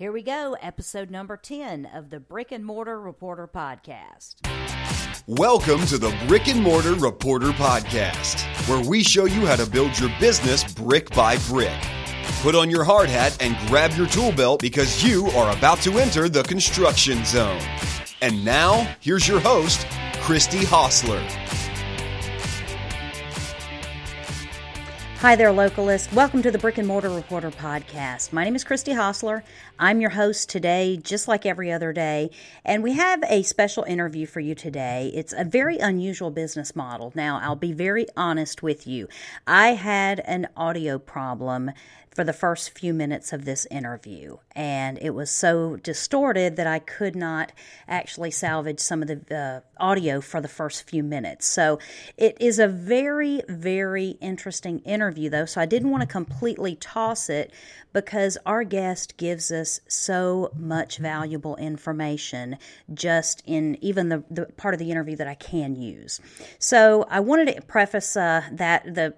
Here we go, episode number 10 of the Brick and Mortar Reporter Podcast. Welcome to the Brick and Mortar Reporter Podcast, where we show you how to build your business brick by brick. Put on your hard hat and grab your tool belt because you are about to enter the construction zone. And now, here's your host, Christy Hostler. Hi there, localist. Welcome to the Brick and Mortar Reporter podcast. My name is Christy Hostler. I'm your host today, just like every other day, and we have a special interview for you today. It's a very unusual business model. Now, I'll be very honest with you. I had an audio problem for the first few minutes of this interview. And it was so distorted that I could not actually salvage some of the uh, audio for the first few minutes. So it is a very, very interesting interview, though. So I didn't want to completely toss it because our guest gives us so much valuable information just in even the, the part of the interview that I can use. So I wanted to preface uh, that the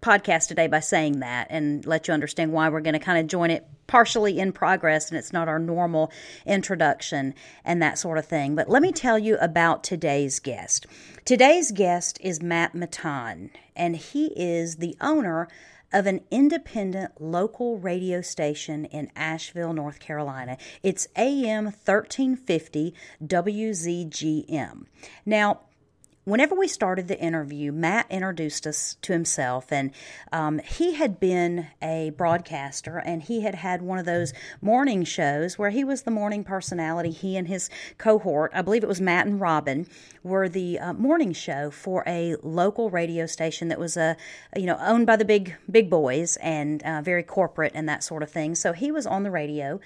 podcast today by saying that and let you understand why we're going to kind of join it partially in progress and it's not our normal introduction and that sort of thing. But let me tell you about today's guest. Today's guest is Matt Mittan, and he is the owner of an independent local radio station in Asheville, North Carolina. It's AM 1350 WZGM. Now, whenever we started the interview, Matt introduced us to himself, and um, he had been a broadcaster and he had had one of those morning shows where he was the morning personality. He and his cohort, I believe it was Matt and Robin, were the uh, morning show for a local radio station that was a uh, you know owned by the big big boys and uh, very corporate and that sort of thing. So he was on the radio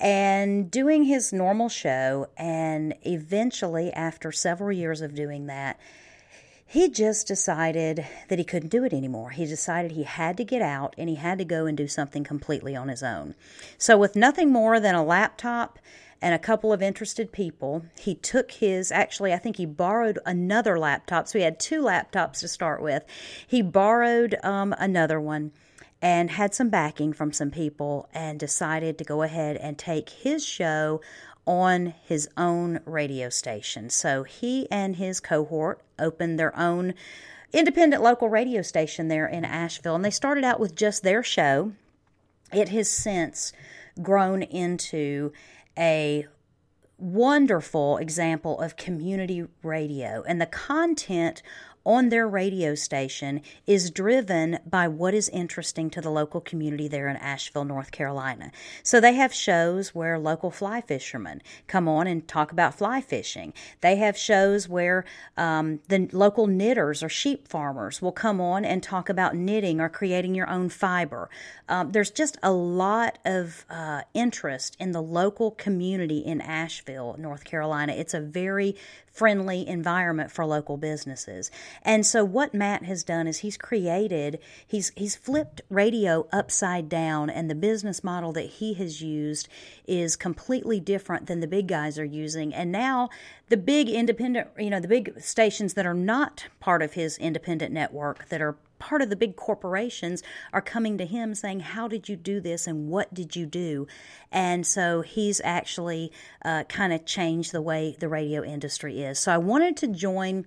and doing his normal show. And eventually, after several years of doing that, he just decided that he couldn't do it anymore. He decided he had to get out and he had to go and do something completely on his own. So, with nothing more than a laptop and a couple of interested people, he took his actually, I think he borrowed another laptop. So, he had two laptops to start with. He borrowed um, another one and had some backing from some people and decided to go ahead and take his show on his own radio station. So he and his cohort opened their own independent local radio station there in Asheville, and they started out with just their show. It has since grown into a wonderful example of community radio, and the content on their radio station is driven by what is interesting to the local community there in Asheville, North Carolina. So they have shows where local fly fishermen come on and talk about fly fishing. They have shows where um, the local knitters or sheep farmers will come on and talk about knitting or creating your own fiber. Um, there's just a lot of uh, interest in the local community in Asheville, North Carolina. It's a very friendly environment for local businesses. And so what Matt has done is he's created he's he's flipped radio upside down and the business model that he has used is completely different than the big guys are using. And now the big independent, you know, the big stations that are not part of his independent network that are part of the big corporations are coming to him saying, How did you do this and what did you do? And so he's actually uh, kind of changed the way the radio industry is. So I wanted to join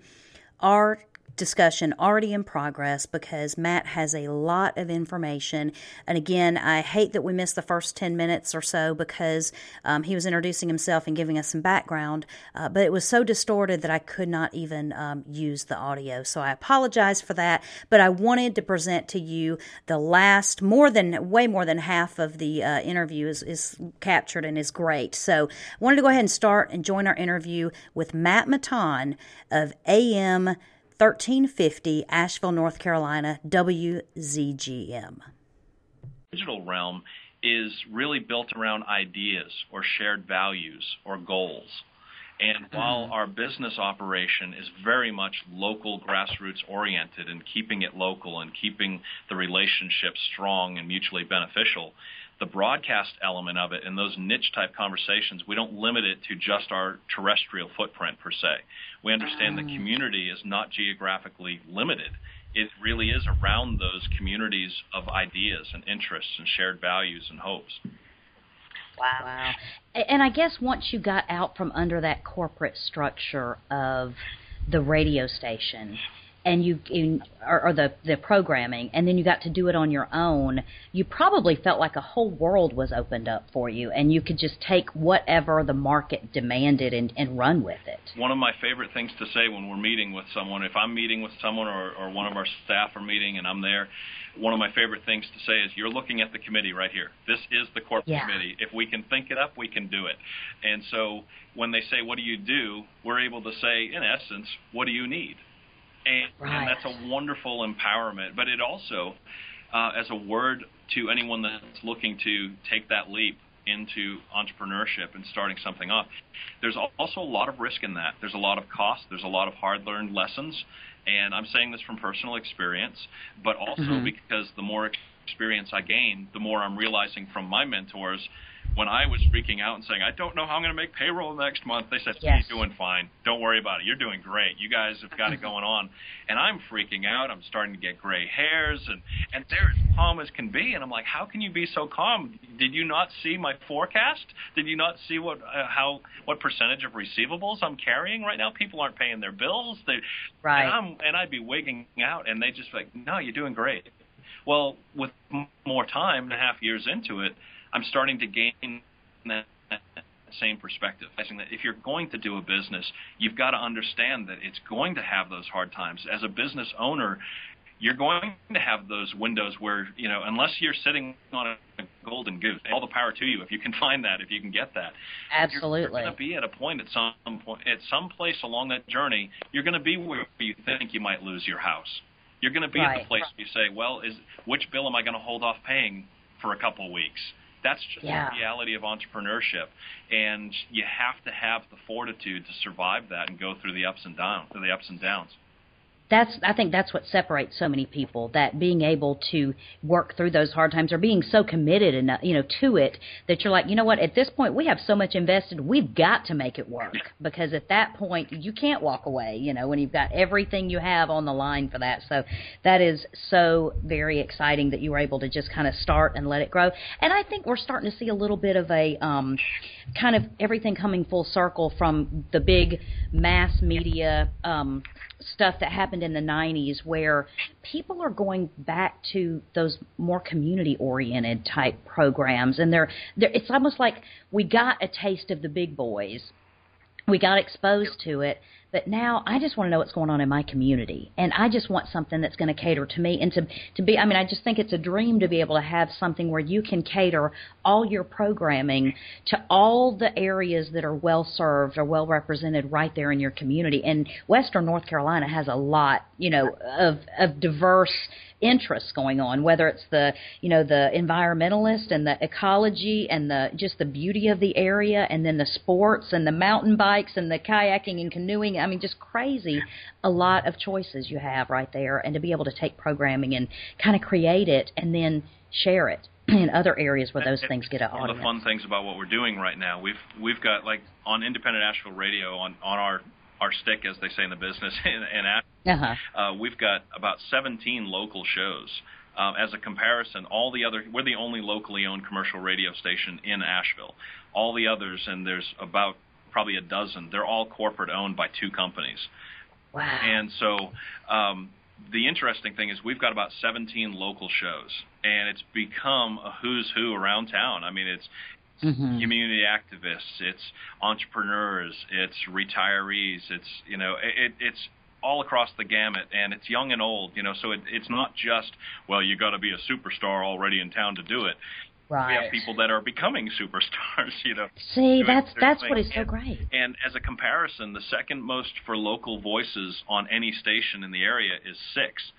our discussion already in progress because Matt has a lot of information. And again, I hate that we missed the first 10 minutes or so because um, he was introducing himself and giving us some background, uh, but it was so distorted that I could not even um, use the audio. So I apologize for that, but I wanted to present to you the last, more than, way more than half of the uh, interview is, is captured and is great. So I wanted to go ahead and start and join our interview with Matt Mittan of AM 1350 Asheville, North Carolina, WZGM. Digital realm is really built around ideas or shared values or goals. And while mm-hmm. our business operation is very much local, grassroots oriented and keeping it local and keeping the relationship strong and mutually beneficial, the broadcast element of it and those niche type conversations, we don't limit it to just our terrestrial footprint per se. We understand the mm. community is not geographically limited. It really is around those communities of ideas and interests and shared values and hopes. Wow. Wow. And I guess once you got out from under that corporate structure of the radio station, and you in, or, or the the programming and then you got to do it on your own you probably felt like a whole world was opened up for you and you could just take whatever the market demanded and, and run with it. One of my favorite things to say when we're meeting with someone if i'm meeting with someone or, or one of our staff are meeting and i'm there one of my favorite things to say is you're looking at the committee right here. This is the corporate yeah. committee. If we can think it up we can do it. And so when they say what do you do? we're able to say in essence what do you need and, right. and that's a wonderful empowerment. But it also, uh, as a word to anyone that's looking to take that leap into entrepreneurship and starting something up, there's also a lot of risk in that. There's a lot of cost. There's a lot of hard learned lessons. And I'm saying this from personal experience, but also mm-hmm. because the more experience I gain, the more I'm realizing from my mentors when I was freaking out and saying, I don't know how I'm going to make payroll next month, they said, yes. You're doing fine. Don't worry about it. You're doing great. You guys have got it going on. And I'm freaking out. I'm starting to get gray hairs, and, and they're as calm as can be. And I'm like, How can you be so calm? Did you not see my forecast? Did you not see what uh, how what percentage of receivables I'm carrying right now? People aren't paying their bills. They, right. And, I'm, and I'd be wigging out, and they just like, No, you're doing great. Well, with more time, and a half years into it, I'm starting to gain that same perspective. I think that if you're going to do a business, you've got to understand that it's going to have those hard times. As a business owner, you're going to have those windows where, you know, unless you're sitting on a golden goose, all the power to you if you can find that, if you can get that. Absolutely. You're, you're going to be at a point at some point, at some place along that journey, you're going to be where you think you might lose your house. You're going to be right. at the place where you say, well, is which bill am I going to hold off paying for a couple of weeks? That's just yeah. the reality of entrepreneurship, and you have to have the fortitude to survive that and go through the ups and downs, through the ups and downs that's I think that's what separates so many people that being able to work through those hard times or being so committed and you know to it that you're like you know what? At this point we have so much invested we've got to make it work. Because at that point you can't walk away you know when you've got everything you have on the line for that. So that is so very exciting that you were able to just kind of start and let it grow. And I think we're starting to see a little bit of a um kind of everything coming full circle from the big mass media um stuff that happened in the 90s where people are going back to those more community oriented type programs and they're, they're it's almost like we got a taste of the big boys. We got exposed to it but now I just want to know what's going on in my community, and I just want something that's going to cater to me and to to be. I mean, I just think it's a dream to be able to have something where you can cater all your programming to all the areas that are well served or well represented right there in your community. And Western North Carolina has a lot, you know, of of diverse interests going on, whether it's the you know the environmentalist and the ecology and the just the beauty of the area, and then the sports and the mountain bikes and the kayaking and canoeing. I mean, just crazy. A lot of choices you have right there, and to be able to take programming and kind of create it and then share it in other areas where those things get an audience. One of the fun things about what we're doing right now, we've we've got like on Independent Asheville Radio on on our our stick, as they say in the business, in, in Asheville, uh-huh. uh, we've got about 17 local shows. Um, as a comparison, all the other we're the only locally owned commercial radio station in Asheville. All the others, and there's about probably a dozen. They're all corporate owned by two companies. Wow. And so um, the interesting thing is we've got about 17 local shows, and it's become a who's who around town. I mean, it's mm-hmm. community activists, it's entrepreneurs, it's retirees, it's you know it, it's all across the gamut, and it's young and old. You know, so it, it's not just well, you got to be a superstar already in town to do it. Right. We have people that are becoming superstars. You know. See, that's that's what is so great. And as a comparison, the second most for local voices on any station in the area is six,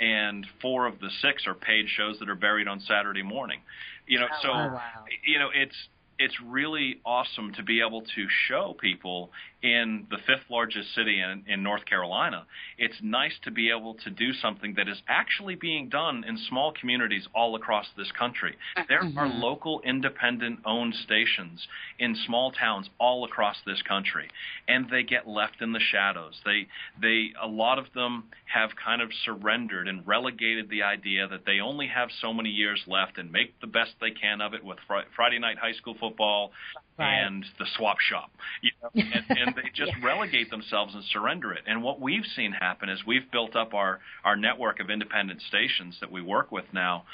and four of the six are paid shows that are buried on Saturday morning. You know, oh, so oh, wow. you know it's it's really awesome to be able to show people in the fifth largest city in, in North Carolina. It's nice to be able to do something that is actually being done in small communities all across this country. There mm-hmm. are local independent owned stations in small towns all across this country and they get left in the shadows. They they a lot of them have kind of surrendered and relegated the idea that they only have so many years left and make the best they can of it with fr- Friday night high school football football Right. and the swap shop. You know, and, and they just relegate themselves and surrender it. And what we've seen happen is we've built up our, our network of independent stations that we work with now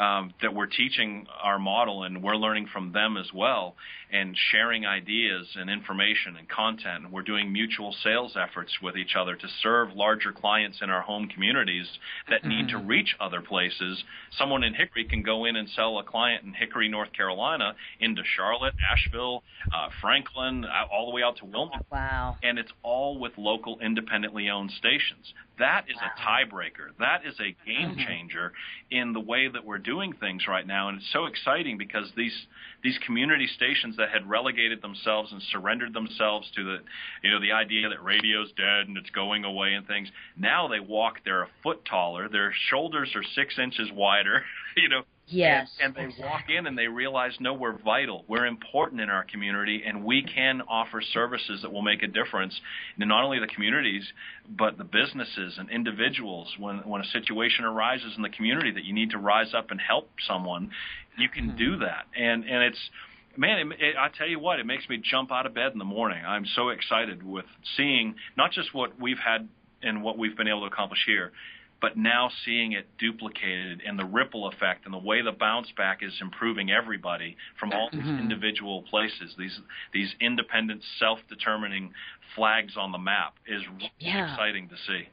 um, that we're teaching our model and we're learning from them as well and sharing ideas and information and content. And we're doing mutual sales efforts with each other to serve larger clients in our home communities that need to reach other places. Someone in Hickory can go in and sell a client in Hickory, North Carolina into Charlotte, Asheville, uh, Franklin, all the way out to Wilmington Wow. and it's all with local independently owned stations. That is a tiebreaker. That is a game uh-huh. changer in the way that we're doing things right now, and it's so exciting because these these community stations that had relegated themselves and surrendered themselves to the you know the idea that radio's dead and it's going away and things. Now they walk. They're a foot taller. Their shoulders are six inches wider. You know, Yes. and, and they walk in and they realize, no, we're vital. We're important in our community, and we can offer services that will make a difference in not only the communities, but the businesses and individuals. When, when a situation arises in the community that you need to rise up and help someone, you can mm-hmm. do that. And, and it's, man, it, it, I tell you what, it makes me jump out of bed in the morning. I'm so excited with seeing not just what we've had and what we've been able to accomplish here, but now seeing it duplicated and the ripple effect and the way the bounce back is improving everybody from all these mm-hmm. individual places, these these independent, self-determining flags on the map is really Yeah. exciting to see.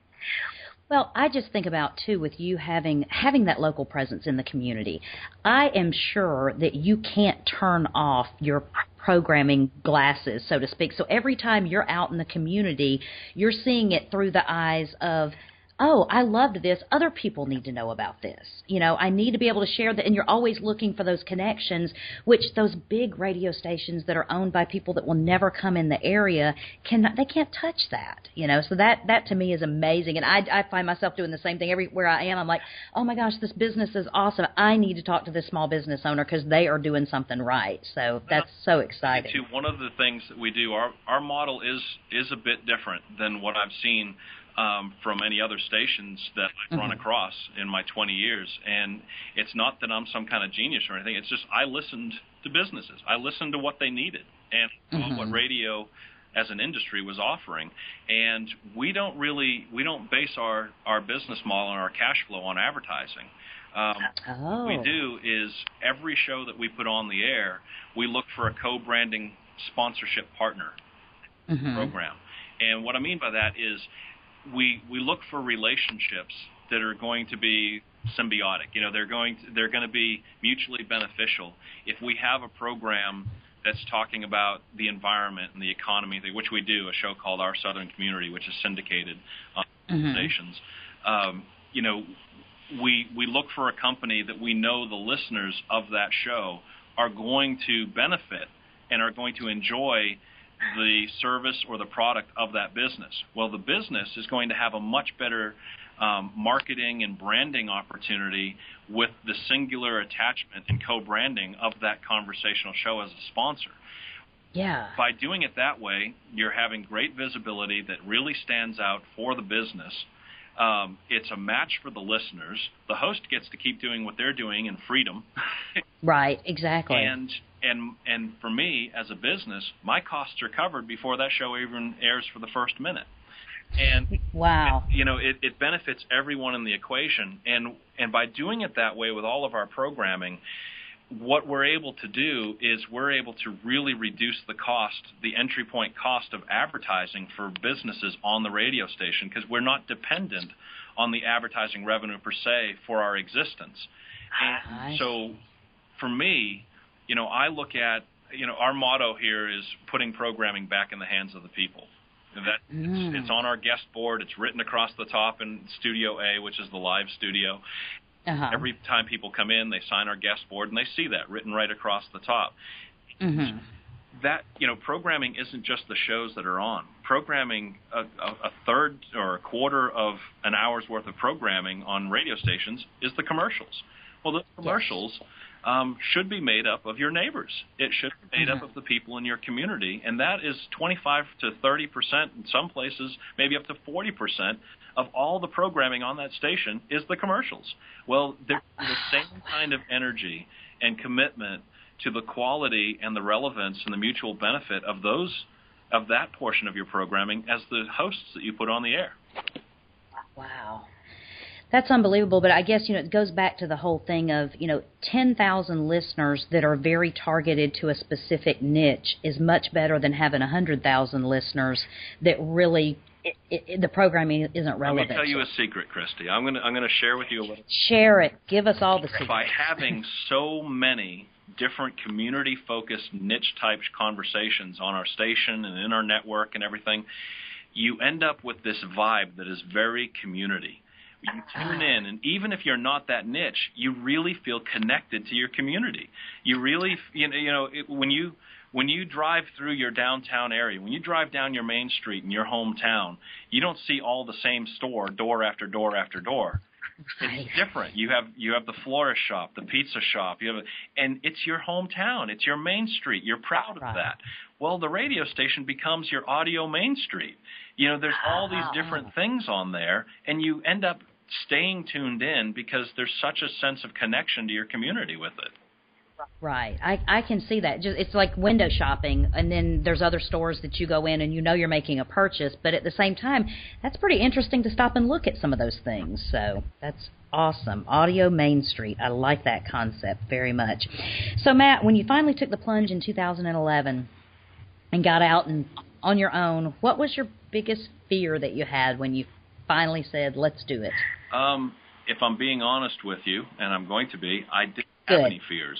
Well, I just think about too with you having having that local presence in the community. I am sure that you can't turn off your programming glasses, so to speak. So every time you're out in the community, you're seeing it through the eyes of oh, I loved this. Other people need to know about this. You know, I need to be able to share that. And you're always looking for those connections, which those big radio stations that are owned by people that will never come in the area cannot, they can't touch that. You know, so that that to me is amazing. And I I find myself doing the same thing everywhere I am. I'm like, oh my gosh, this business is awesome. I need to talk to this small business owner because they are doing something right. So that's so exciting. Too, one of the things that we do, our our model is is a bit different than what I've seen um, from any other stations that I've run across in my 20 years. And it's not that I'm some kind of genius or anything. It's just I listened to businesses. I listened to what they needed and saw what radio as an industry was offering. And we don't really we don't base our our business model and our cash flow on advertising. Um, oh, what we do is every show that we put on the air, we look for a co-branding sponsorship partner Mhm. program. And what I mean by that is we we look for relationships that are going to be symbiotic. You know, they're going to, they're going to be mutually beneficial. If we have a program that's talking about the environment and the economy, which we do, a show called Our Southern Community, which is syndicated on stations. Um, you know, we we look for a company that we know the listeners of that show are going to benefit and are going to enjoy the service or the product of that business. Well, the business is going to have a much better um, marketing and branding opportunity with the singular attachment and co-branding of that conversational show as a sponsor. yeah. By doing it that way, you're having great visibility that really stands out for the business. Um, it's a match for the listeners. The host gets to keep doing what they're doing in freedom. Right, exactly. and and and for me as a business, my costs are covered before that show even airs for the first minute. And wow. you know, it, it benefits everyone in the equation. And and by doing it that way with all of our programming, what we're able to do is we're able to really reduce the cost, the entry point cost of advertising for businesses on the radio station because we're not dependent on the advertising revenue per se for our existence. And so for me, you know, I look at, you know, our motto here is putting programming back in the hands of the people. And that Mm. it's, it's on our guest board. It's written across the top in Studio A, which is the live studio. Uh-huh. Every time people come in, they sign our guest board and they see that written right across the top. Mhm. That you know, programming isn't just the shows that are on. Programming a, a, a third or a quarter of an hour's worth of programming on radio stations is the commercials. Well, those commercials um, should be made up of your neighbors. It should be made up of the people in your community, and that is 25 to 30 percent. In some places, maybe up to 40 percent of all the programming on that station is the commercials. Well, there's the same kind of energy and commitment to the quality and the relevance and the mutual benefit of those of that portion of your programming as the hosts that you put on the air. Wow. That's unbelievable, but I guess you know it goes back to the whole thing of you know ten thousand listeners that are very targeted to a specific niche is much better than having a hundred thousand listeners that really it, it, the programming isn't relevant. Let me tell you a secret, Christy. I'm gonna I'm gonna share with you a little. Share it. Give us all the secrets. By having so many different community focused niche type conversations on our station and in our network and everything, you end up with this vibe that is very community you tune in, and even if you're not that niche, you really feel connected to your community. You really, you know, you know it, when you when you drive through your downtown area, when you drive down your main street in your hometown, you don't see all the same store, door after door after door. It's different. You have you have the florist shop, the pizza shop. You have, a, and it's your hometown. It's your main street. You're proud of that. Well, the radio station becomes your audio main street. You know, there's all these ah. different things on there, and you end up staying tuned in because there's such a sense of connection to your community with it. Right. I I can see that. Just it's like window shopping and then there's other stores that you go in and you know you're making a purchase, but at the same time, that's pretty interesting to stop and look at some of those things. So, that's awesome. Audio Main Street. I like that concept very much. So, Matt, when you finally took the plunge in 2011 and got out and on your own, what was your biggest fear that you had when you finally said, "Let's do it"? Um, if I'm being honest with you, and I'm going to be, I didn't Good. have any fears.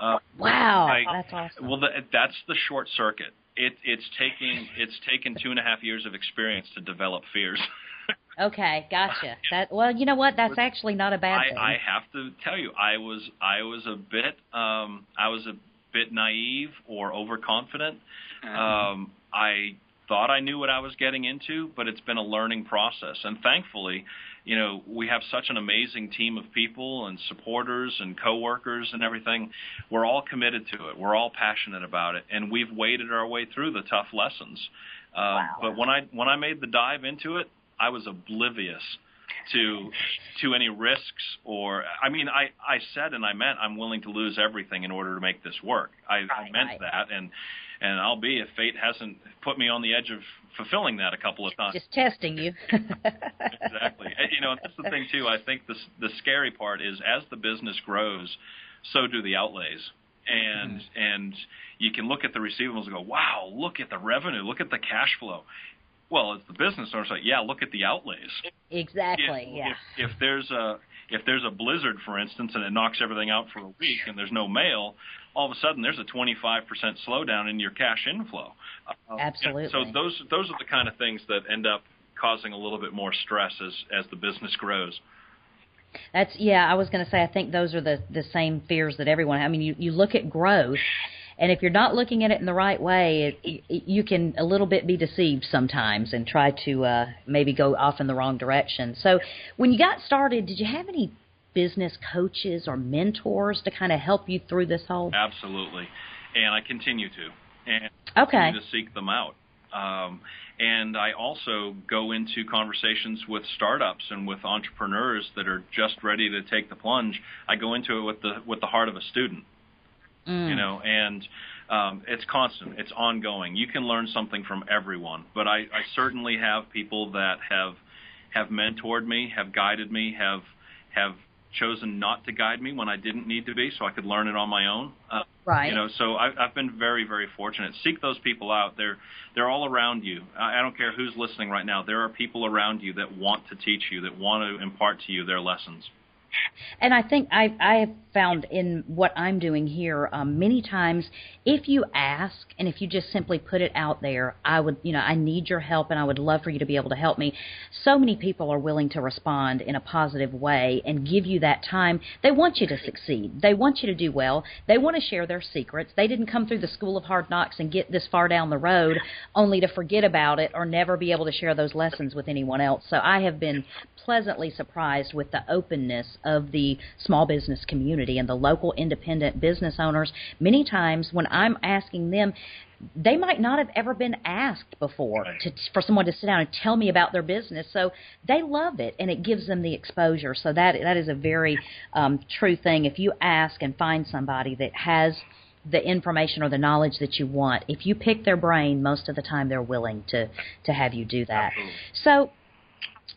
Uh, wow, I, that's awesome. Well, the, that's the short circuit. It, it's taking it's taken two and a half years of experience to develop fears. okay, gotcha. That well, you know what? That's actually not a bad I, thing. I have to tell you, I was I was a bit um, I was a bit naive or overconfident. Mm-hmm. Um, I thought I knew what I was getting into, but it's been a learning process. And thankfully, you know, we have such an amazing team of people and supporters and coworkers and everything. We're all committed to it. We're all passionate about it, and we've waded our way through the tough lessons. Uh, wow. But when I when I made the dive into it, I was oblivious to to any risks or I mean I I said and I meant I'm willing to lose everything in order to make this work. I, right, I meant right. that and and I'll be if fate hasn't put me on the edge of fulfilling that a couple of times. Just testing you. exactly. And, you know, that's the thing too. I think the the scary part is as the business grows, so do the outlays. And mm-hmm. and you can look at the receivables and go, wow, look at the revenue, look at the cash flow. Well, as the business owner, like, yeah, look at the outlays. Exactly. If, yeah. If, if there's a if there's a blizzard, for instance, and it knocks everything out for a week, and there's no mail, all of a sudden there's a 25% slowdown in your cash inflow. Uh, Absolutely. So those those are the kind of things that end up causing a little bit more stress as as the business grows. That's yeah. I was going to say I think those are the the same fears that everyone. I mean, you you look at growth, and if you're not looking at it in the right way, it, it, you can a little bit be deceived sometimes and try to uh, maybe go off in the wrong direction. So when you got started, did you have any business coaches or mentors to kind of help you through this whole? Absolutely, and I continue to and okay. to seek them out. Um, and I also go into conversations with startups and with entrepreneurs that are just ready to take the plunge. I go into it with the with the heart of a student, mm. you know, and um, it's constant, it's ongoing. You can learn something from everyone, but I, I certainly have people that have have mentored me, have guided me, have have chosen not to guide me when I didn't need to be, so I could learn it on my own. Uh, right. You know, so I, I've been very, very fortunate. Seek those people out. They're they're all around you. I, I don't care who's listening right now. There are people around you that want to teach you, that want to impart to you their lessons. And I think I I have found in what I'm doing here um, many times if you ask and if you just simply put it out there, I would you know I need your help and I would love for you to be able to help me. So many people are willing to respond in a positive way and give you that time. They want you to succeed. They want you to do well. They want to share their secrets. They didn't come through the school of hard knocks and get this far down the road only to forget about it or never be able to share those lessons with anyone else. So I have been pleasantly surprised with the openness of the small business community and the local independent business owners. Many times when I'm asking them, they might not have ever been asked before right. to, for someone to sit down and tell me about their business. So they love it, and it gives them the exposure. So that that is a very um, true thing. If you ask and find somebody that has the information or the knowledge that you want, if you pick their brain, most of the time they're willing to to have you do that. Absolutely. So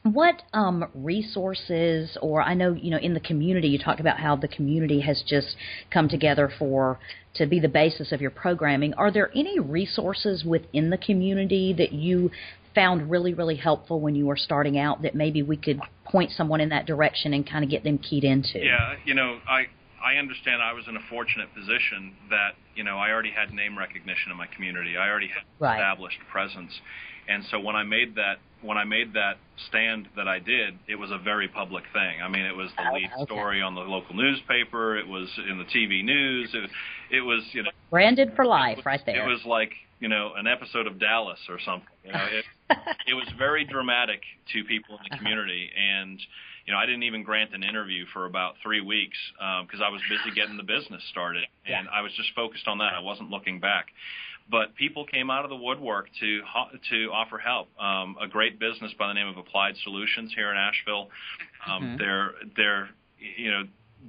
what um, resources or i know you know in the community you talked about how the community has just come together for to be the basis of your programming are there any resources within the community that you found really really helpful when you were starting out that maybe we could point someone in that direction and kind of get them keyed into yeah you know i I understand I was in a fortunate position that you know I already had name recognition in my community. I already had right. established presence, and so when I made that when I made that stand that I did, it was a very public thing. I mean, it was the oh, lead okay. story on the local newspaper. It was in the TV news. It, it was, you know, branded for life, right there. It was like, you know, an episode of Dallas or something. You know, it, it was very dramatic to people in the Uh-huh. community, and you know, I didn't even grant an interview for about three weeks because I was busy getting the business started, and I was just focused on that. I wasn't looking back but people came out of the woodwork to to offer help. Um, a great business by the name of Applied Solutions here in Asheville. Um, Mhm. They're they're you know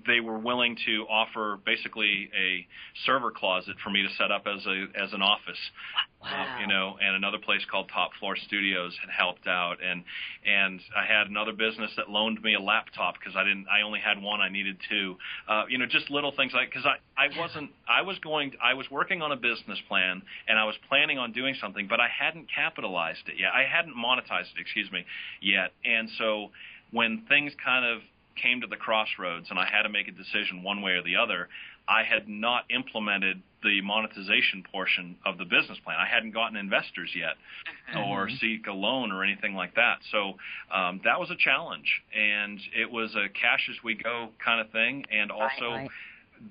they were willing to offer basically a server closet for me to set up as a as an office. Wow. Uh, you know, and another place called Top Floor Studios had helped out, and and I had another business that loaned me a laptop because I didn't, I only had one, I needed two. Uh, you know, just little things like because I I wasn't, I was going, I was working on a business plan, and I was planning on doing something, but I hadn't capitalized it yet, I hadn't monetized it, excuse me, yet, and so when things kind of came to the crossroads and I had to make a decision one way or the other, I had not implemented the monetization portion of the business plan. I hadn't gotten investors yet or seek a loan or anything like that. So um, that was a challenge. And it was a cash as we go kind of thing. And also right.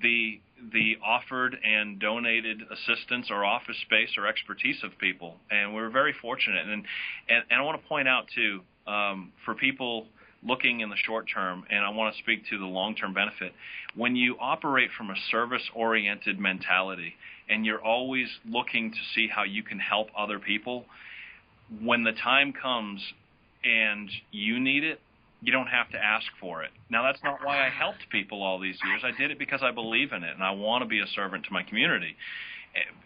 the the offered and donated assistance or office space or expertise of people. And we were very fortunate. And, and, and I want to point out, too, um, for people – looking in the short term, and I want to speak to the long term benefit. When you operate from a service oriented mentality and you're always looking to see how you can help other people, when the time comes and you need it, you don't have to ask for it. Now, that's not why I helped people all these years. I did it because I believe in it and I want to be a servant to my community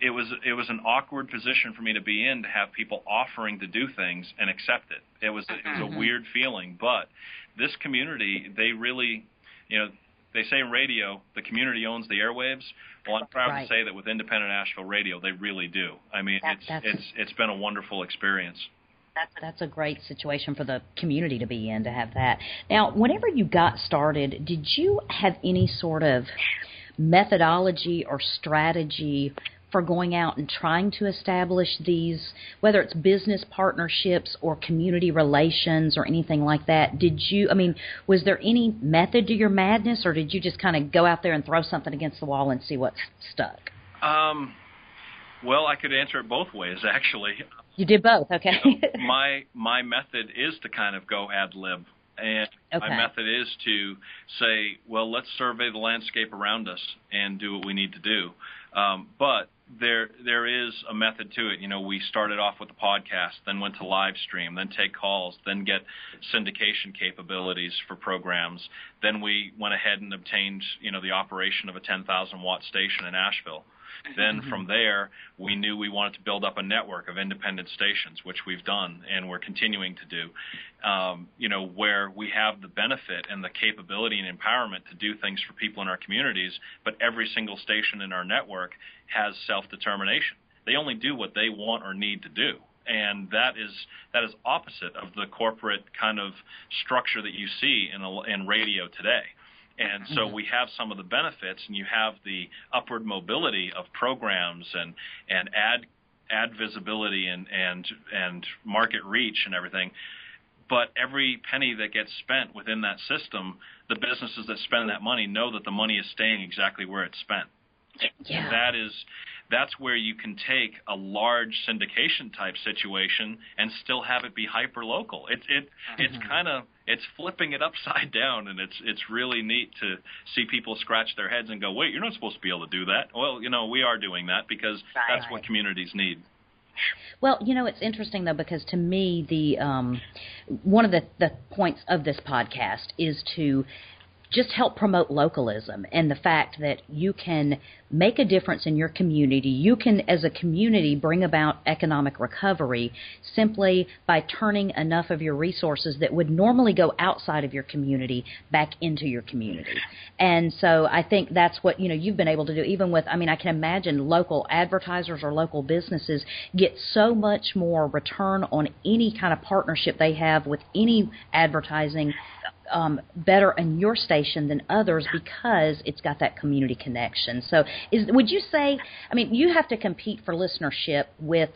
it was it was an awkward position for me to be in to have people offering to do things and accept it. It was it was a mm-hmm. weird feeling, but this community they really, you know, they say in radio the community owns the airwaves. Well, I'm proud Right. to say that with Independent Asheville Radio, they really do. I mean, That- it's it's it's been a wonderful experience. That's that's a great situation for the community to be in to have that. Now, whenever you got started, did you have any sort of methodology or strategy for going out and trying to establish these, whether it's business partnerships or community relations or anything like that? Did you, I mean, was there any method to your madness, or did you just kind of go out there and throw something against the wall and see what stuck? Um, well, I could answer it both ways actually. You did both, okay? my my method is to kind of go ad lib, and Okay. my method is to say, well, let's survey the landscape around us and do what we need to do. Um, but there there is a method to it. You know, we started off with the podcast, then went to live stream, then take calls, then get syndication capabilities for programs. Then we went ahead and obtained, you know, the operation of a 10,000 watt station in Asheville. Then from there, we knew we wanted to build up a network of independent stations, which we've done and we're continuing to do. Um, you know, where we have the benefit and the capability and empowerment to do things for people in our communities, but every single station in our network has self-determination. They only do what they want or need to do and that is that is opposite of the corporate kind of structure that you see in a, in radio today. And so mm-hmm. we have some of the benefits, and you have the upward mobility of programs and and ad ad visibility and and and market reach and everything. But every penny that gets spent within that system, the businesses that spend that money know that the money is staying exactly where it's spent. Yeah. That is that's where you can take a large syndication type situation and still have it be hyper local. It it it's kind of it's flipping it upside down and it's it's really neat to see people scratch their heads and go, "Wait, you're not supposed to be able to do that." Well, you know, we are doing that because that's what communities need. Well, you know, it's interesting though because to me, the um, one of the the points of this podcast is to just help promote localism and the fact that you can make a difference in your community. You can, as a community, bring about economic recovery simply by turning enough of your resources that would normally go outside of your community back into your community. And so I think that's what, you know, you've been able to do even with, I mean, I can imagine local advertisers or local businesses get so much more return on any kind of partnership they have with any advertising um, better in your station than others because it's got that community connection. So, is would you say? I mean, you have to compete for listenership with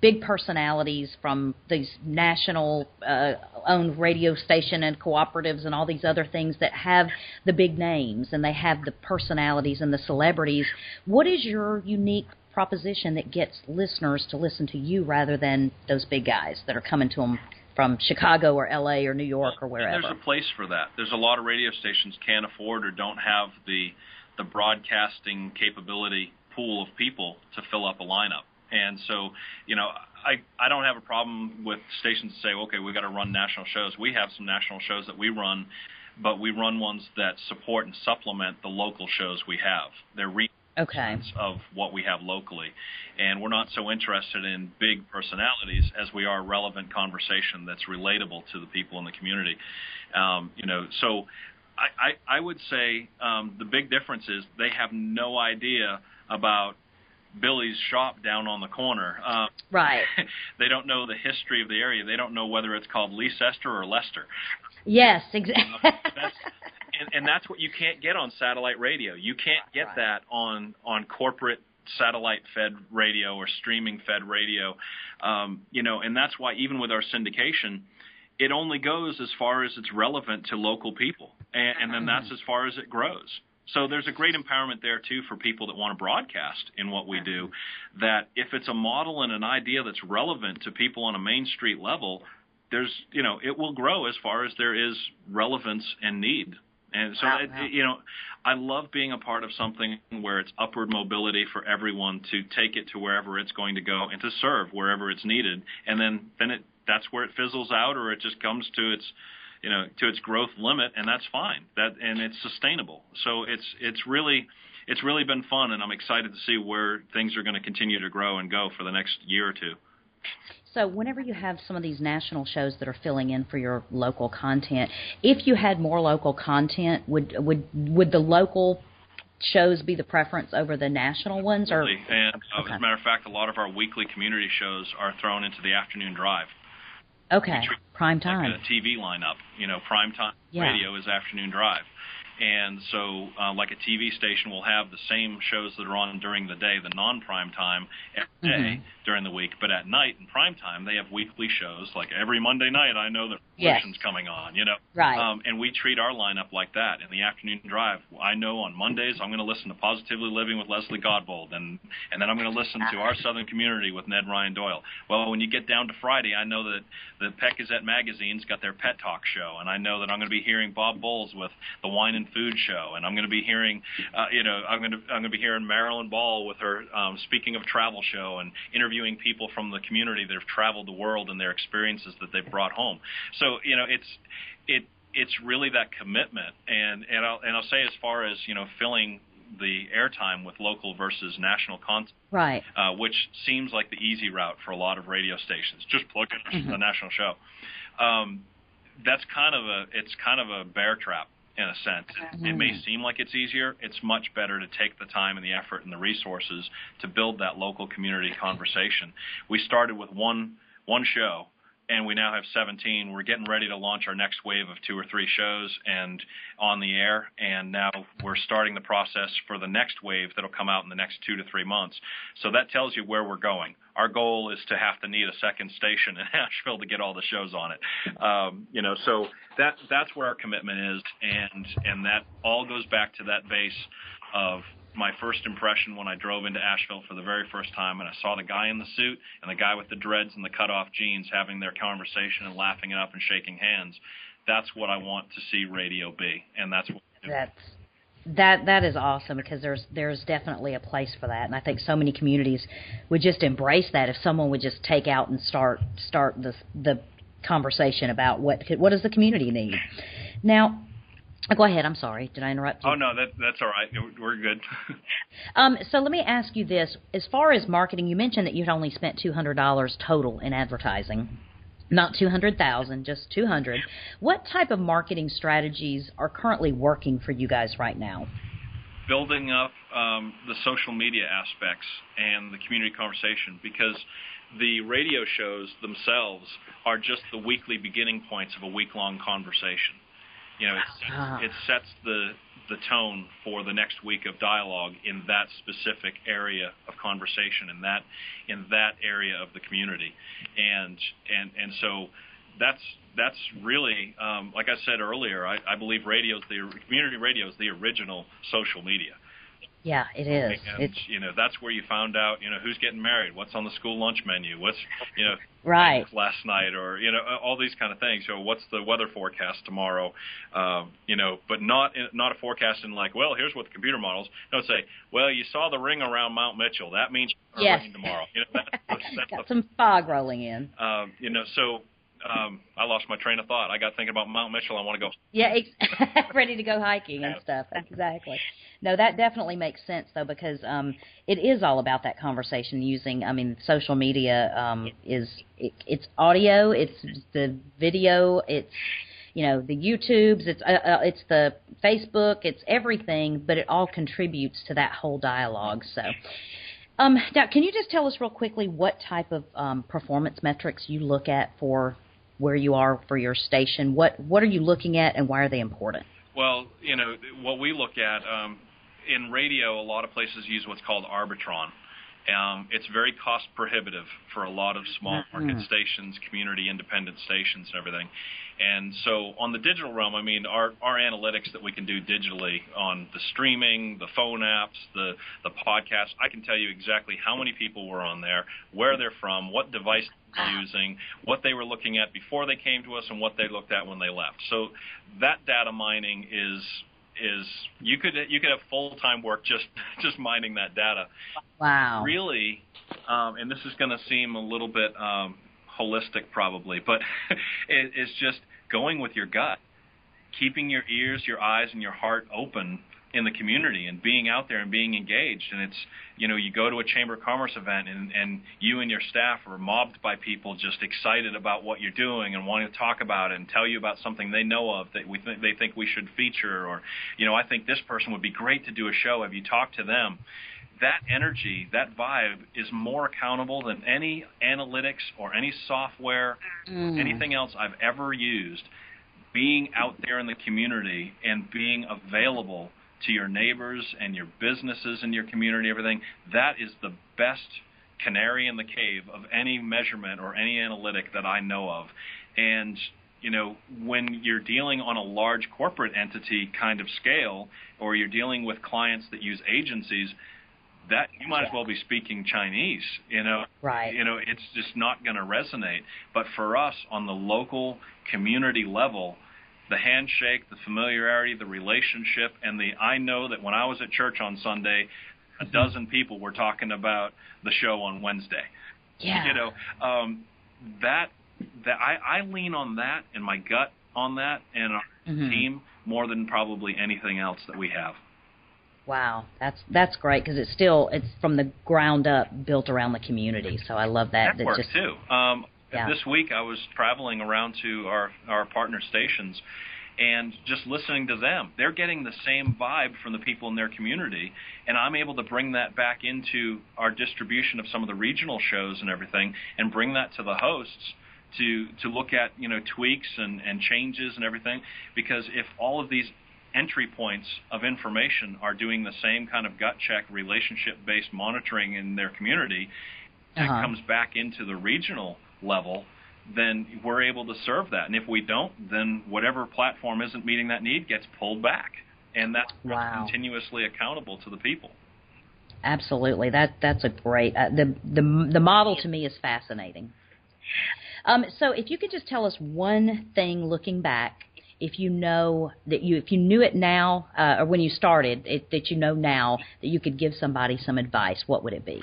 big personalities from these national uh, owned radio station and cooperatives and all these other things that have the big names and they have the personalities and the celebrities. What is your unique proposition that gets listeners to listen to you rather than those big guys that are coming to them from Chicago or LA or New York or wherever. And there's a place for that. There's a lot of radio stations can't afford or don't have the the broadcasting capability pool of people to fill up a lineup. And so, you know, I I don't have a problem with stations to say, okay, we got to run national shows. We have some national shows that we run, but we run ones that support and supplement the local shows we have. They're re- okay. of what we have locally. And we're not so interested in big personalities as we are relevant conversation that's relatable to the people in the community. Um, you know, so I, I, I would say um, the big difference is they have no idea about Billy's shop down on the corner. Um, right. they don't know the history of the area. They don't know whether it's called Leicester or Lester. Yes, exactly. that's, and, and that's what you can't get on satellite radio. You can't get right. that on on corporate satellite fed radio or streaming fed radio. Um, you know, and that's why even with our syndication, it only goes as far as it's relevant to local people, and, and then that's as far as it grows. So there's a great empowerment there too for people that want to broadcast in what we do. That if it's a model and an idea that's relevant to people on a main street level, there's you know it will grow as far as there is relevance and need and so, wow, it, wow. you know, I love being a part of something where it's upward mobility for everyone to take it to wherever it's going to go and to serve wherever it's needed. And then, then it that's where it fizzles out, or it just comes to its, you know, to its growth limit, and that's fine. That and it's sustainable. So it's it's really it's really been fun, and I'm excited to see where things are going to continue to grow and go for the next year or two. So, whenever you have some of these national shows that are filling in for your local content, if you had more local content, would would would the local shows be the preference over the national ones? Or and uh, okay. as a matter of fact, a lot of our weekly community shows are thrown into the afternoon drive. Okay, prime time. Like a TV lineup, you know, prime time yeah. radio is afternoon drive. And so, uh, like a TV station will have the same shows that are on during the day, the non-prime time every day mm-hmm. during the week, but at night in prime time they have weekly shows. Like every Monday night, I know that Revolution's yes. coming on, you know. Right. Um, and we treat our lineup like that. In the afternoon drive, I know on Mondays I'm going to listen to Positively Living with Leslie Godbold, and and then I'm going to listen to Our Southern Community with Ned Ryan Doyle. Well, when you get down to Friday, I know that the Pet Gazette magazine's got their Pet Talk show, and I know that I'm going to be hearing Bob Bowles with the Wine and and Food Show, and I'm going to be hearing, uh, you know, I'm going to I'm going to be hearing Marilyn Ball with her um, speaking of travel show and interviewing people from the community that have traveled the world and their experiences that they've brought home. So you know, it's it it's really that commitment, and and I'll and I'll say as far as you know, filling the airtime with local versus national content, right? Uh, which seems like the easy route for a lot of radio stations. Just plug in mm-hmm. a national show. Um, that's kind of a it's kind of a bear trap in a sense. It, it may mm-hmm. seem like it's easier. It's much better to take the time and the effort and the resources to build that local community conversation. We started with one one show and we now have 17. We're getting ready to launch our next wave of two or three shows and on the air. And now we're starting the process for the next wave that'll come out in the next two to three months. So that tells you where we're going. Our goal is to have to need a second station in Asheville to get all the shows on it. Um, you know, so that that's where our commitment is, and and that all goes back to that base of my first impression when I drove into Asheville for the very first time and I saw the guy in the suit and the guy with the dreads and the cut off jeans having their conversation and laughing it up and shaking hands. That's what I want to see radio be, and that's what. That's that that is awesome because there's there's definitely a place for that, and I think so many communities would just embrace that if someone would just take out and start start the the conversation about what what does the community need. Now, Oh, go ahead. I'm sorry. Did I interrupt you? Oh no, that that's all right. We're good. um, so let me ask you this: as far as marketing, you mentioned that you'd only spent two hundred dollars total in advertising. Not 200,000, just 200. What type of marketing strategies are currently working for you guys right now? Building up um, the social media aspects and the community conversation because the radio shows themselves are just the weekly beginning points of a week long conversation. You know, it sets, ah. it sets the the tone for the next week of dialogue in that specific area of conversation in that in that area of the community, and and and so that's that's really um, like I said earlier. I, I believe radio is the community radio is the original social media. Yeah, it is. And, it's you know that's where you found out you know who's getting married, what's on the school lunch menu, what's you know right last night, or you know all these kind of things. So what's the weather forecast tomorrow? Um, you know, but not not a forecast in like, well, here's what the computer models. Don't say, well, you saw the ring around Mount Mitchell. That means yes. rain tomorrow. You know, that, that's, that's got the, some fog rolling in. Um, you know, so um, I lost my train of thought. I got thinking about Mount Mitchell. I want to go. Yeah, ex- ready to go hiking and stuff. Exactly. No, that definitely makes sense though because um, it is all about that conversation using. I mean, social media um, is it, it's audio, it's the video, it's you know the YouTubes, it's uh, uh, it's the Facebook, it's everything, but it all contributes to that whole dialogue. So. Um, now, can you just tell us real quickly what type of um, performance metrics you look at for where you are for your station? What what are you looking at, and why are they important? Well, you know what we look at um, in radio. A lot of places use what's called Arbitron. Um, it's very cost prohibitive for a lot of small mm-hmm. market mm-hmm. stations, community independent stations, and everything. And so on the digital realm, I mean, our, our analytics that we can do digitally on the streaming, the phone apps, the, the podcast, I can tell you exactly how many people were on there, where they're from, what device they're using, what they were looking at before they came to us, and what they looked at when they left. So that data mining is is you could you could have full time work just just mining that data. Wow. Really, um, and this is going to seem a little bit um, holistic probably, but it, it's just going with your gut, keeping your ears, your eyes, and your heart open in the community and being out there and being engaged. And it's, you know, you go to a Chamber of Commerce event and, and you and your staff are mobbed by people just excited about what you're doing and wanting to talk about it and tell you about something they know of that we th- they think we should feature. Or, you know, I think this person would be great to do a show. Have you talked to them? That energy, that vibe is more accountable than any analytics or any software, mm. anything else I've ever used. Being out there in the community and being available to your neighbors and your businesses in your community, everything, that is the best canary in the cave of any measurement or any analytic that I know of. And you know, when you're dealing on a large corporate entity kind of scale, or you're dealing with clients that use agencies, that you might as well be speaking Chinese. You know, right? You know, it's just not going to resonate. But for us, on the local community level, the handshake, the familiarity, the relationship, and the I know that when I was at church on Sunday, a mm-hmm. dozen people were talking about the show on Wednesday. Yeah. You know, um, that that I, I lean on that and my gut on that and our mm-hmm. team more than probably anything else that we have. Wow, that's that's great because it's still it's from the ground up built around the community. So I love that. Network just, too. Um, yeah. This week I was traveling around to our our partner stations, and just listening to them, they're getting the same vibe from the people in their community, and I'm able to bring that back into our distribution of some of the regional shows and everything, and bring that to the hosts to to look at you know tweaks and and changes and everything because if all of these entry points of information are doing the same kind of gut check relationship based monitoring in their community uh-huh. and comes back into the regional level then we're able to serve that. And if we don't then whatever platform isn't meeting that need gets pulled back. And that's wow. continuously accountable to the people. Absolutely. That that's a great uh, the the the model to me is fascinating. Um, so if you could just tell us one thing looking back if you know that you if you knew it now uh, or when you started it, that you know now that you could give somebody some advice, what would it be?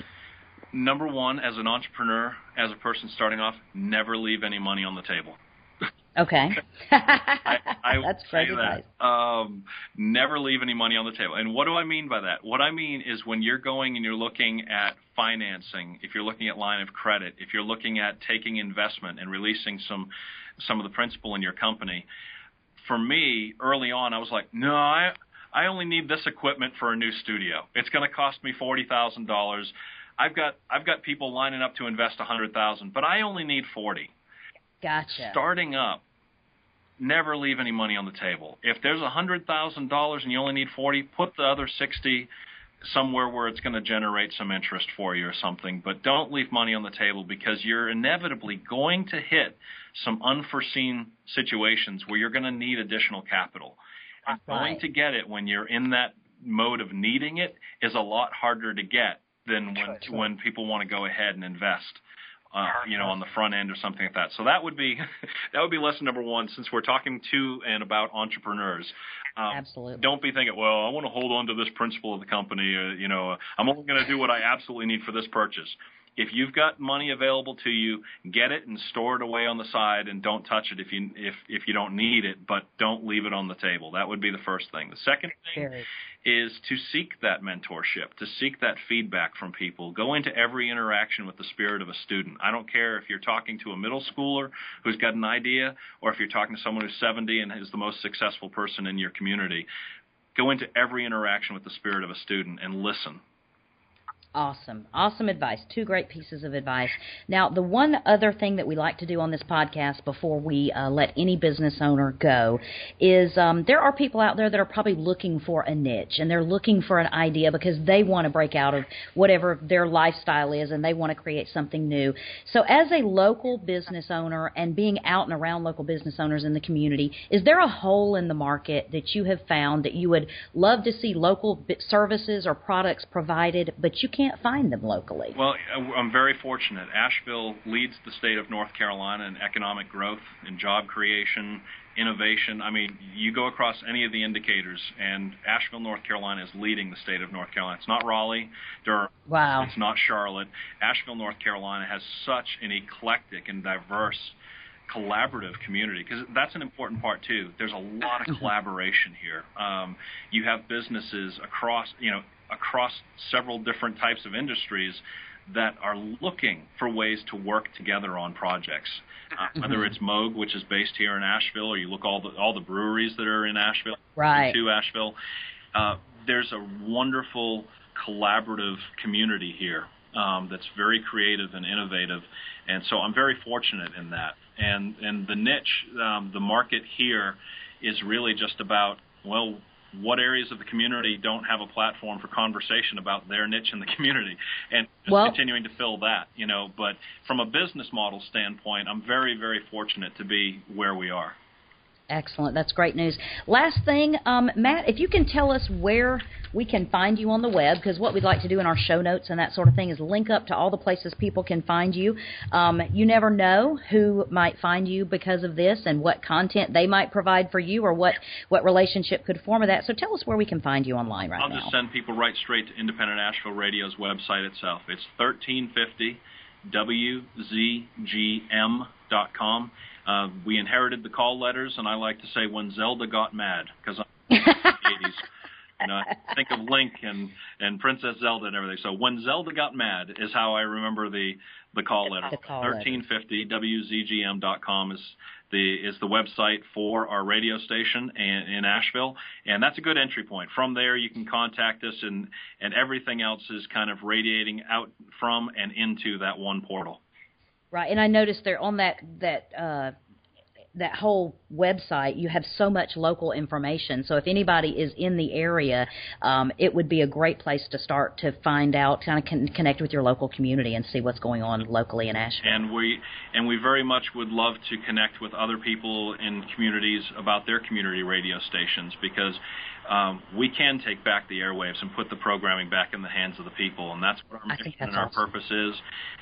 Number one, as an entrepreneur, as a person starting off, never leave any money on the table. Okay. I, I That's great advice. That, um, never leave any money on the table. And what do I mean by that? What I mean is when you're going and you're looking at financing, if you're looking at line of credit, if you're looking at taking investment and releasing some some of the principal in your company, for me, early on, I was like, no, I I only need this equipment for a new studio. It's going to cost me forty thousand dollars. I've got I've got people lining up to invest a hundred thousand, but I only need forty. Gotcha. Starting up, never leave any money on the table. If there's a hundred thousand dollars and you only need forty, put the other sixty somewhere where it's going to generate some interest for you or something. But don't leave money on the table because you're inevitably going to hit some unforeseen situations where you're going to need additional capital. And going to get it when you're in that mode of needing it is a lot harder to get than when Sure. when people want to go ahead and invest. Uh, you know, on the front end or something like that. So that would be that would be lesson number one. Since we're talking to and about entrepreneurs, um, Absolutely. don't be thinking, well, I want to hold on to this principal of the company. Uh, you know, I'm only going to do what I absolutely need for this purchase. If you've got money available to you, get it and store it away on the side, and don't touch it if you if if you don't need it. But don't leave it on the table. That would be the first thing. The second thing Very. is to seek that mentorship, to seek that feedback from people. Go into every interaction with the spirit of a student. I don't care if you're talking to a middle schooler who's got an idea or if you're talking to someone who's 70 and is the most successful person in your community. Go into every interaction with the spirit of a student and listen. Awesome. Awesome advice. Two great pieces of advice. Now, the one other thing that we like to do on this podcast before we uh, let any business owner go is um, there are people out there that are probably looking for a niche and they're looking for an idea because they want to break out of whatever their lifestyle is and they want to create something new. So, as a local business owner and being out and around local business owners in the community, is there a hole in the market that you have found that you would love to see local services or products provided, but you can't find them locally? Well, uh, I'm very fortunate. Asheville leads the state of North Carolina in economic growth, in job creation, innovation. I mean, you go across any of the indicators, and Asheville, North Carolina is leading the state of North Carolina. It's not Raleigh, Durham. Wow. It's not Charlotte. Asheville, North Carolina has such an eclectic and diverse collaborative community because that's an important part too. There's a lot of collaboration here. Um, you have businesses across, you know, across several different types of industries that are looking for ways to work together on projects. Uh, whether it's Moog, which is based here in Asheville, or you look all the all the breweries that are in Asheville, Right. to Asheville. Uh, there's a wonderful collaborative community here um, that's very creative and innovative, and so I'm very fortunate in that. And and the niche, um, the market here, is really just about well. What areas of the community don't have a platform for conversation about their niche in the community, and just Well- continuing to fill that, you know. But from a business model standpoint, I'm very, very fortunate to be where we are. Excellent. That's great news. Last thing, um, Matt, if you can tell us where we can find you on the web, because what we'd like to do in our show notes and that sort of thing is link up to all the places people can find you. Um, you never know who might find you because of this and what content they might provide for you or what, what relationship could form of that. So tell us where we can find you online right now. I'll just send people right straight to Independent Asheville Radio's website itself. It's 1350 WZGM.com. Uh, we inherited the call letters, and I like to say when Zelda got mad because I'm in the 80s. You know, I think of Link and and Princess Zelda and everything. So when Zelda got mad is how I remember the the call letter. The call letters. 1350 WZGM.com is the is the website for our radio station in, in Asheville, and that's a good entry point. From there, you can contact us, and and everything else is kind of radiating out from and into that one portal. Right, and I noticed there on that that uh, that whole website you have so much local information. So if anybody is in the area, um, it would be a great place to start to find out, kind of con- connect with your local community and see what's going on locally in Asheville. and we and we very much would love to connect with other people in communities about their community radio stations because um, we can take back the airwaves and put the programming back in the hands of the people, and that's what our mission and our awesome. purpose is.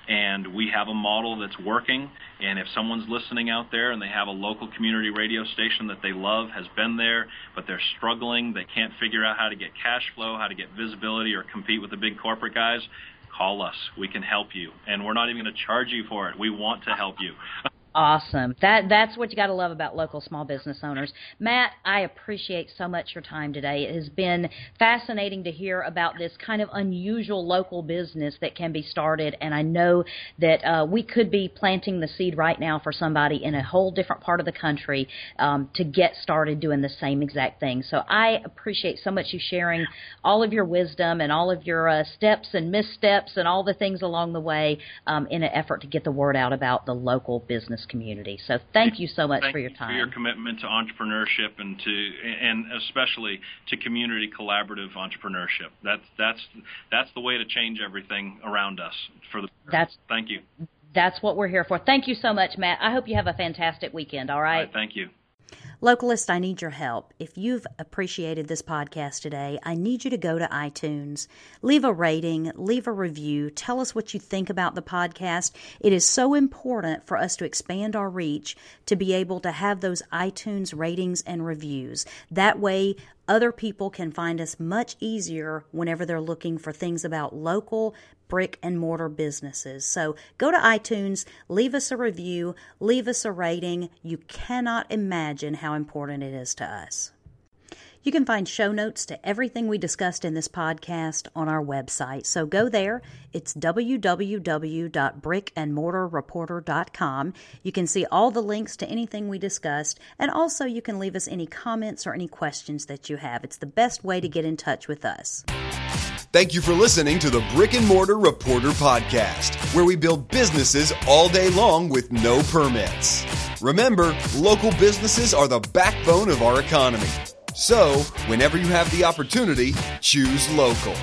And we have a model that's working. And if someone's listening out there and they have a local community radio station that they love, has been there, but they're struggling, they can't figure out how to get cash flow, how to get visibility, or compete with the big corporate guys, call us. We can help you, and we're not even going to charge you for it. We want to help you. Awesome. That that's what you got to love about local small business owners. Matt, I appreciate so much your time today. It has been fascinating to hear about this kind of unusual local business that can be started, and I know that uh, we could be planting the seed right now for somebody in a whole different part of the country um, to get started doing the same exact thing. So I appreciate so much you sharing all of your wisdom and all of your uh, steps and missteps and all the things along the way um, in an effort to get the word out about the local business business community. So thank you so much thank for your time. For your commitment to entrepreneurship and to and especially to community collaborative entrepreneurship. That's that's that's the way to change everything around us for the That's thank you. That's what we're here for. Thank you so much, Matt. I hope you have a fantastic weekend, all right? All right thank you. Localist, I need your help. If you've appreciated this podcast today, I need you to go to iTunes, leave a rating, leave a review, tell us what you think about the podcast. It is so important for us to expand our reach to be able to have those iTunes ratings and reviews. That way, other people can find us much easier whenever they're looking for things about local brick and mortar businesses. So go to iTunes, leave us a review, leave us a rating. You cannot imagine how important it is to us. You can find show notes to everything we discussed in this podcast on our website. So go there. It's www.brickandmortarreporter.com. You can see all the links to anything we discussed, and also you can leave us any comments or any questions that you have. It's the best way to get in touch with us. Thank you for listening to the Brick and Mortar Reporter Podcast, where we build businesses all day long with no permits. Remember, local businesses are the backbone of our economy. So, whenever you have the opportunity, choose local.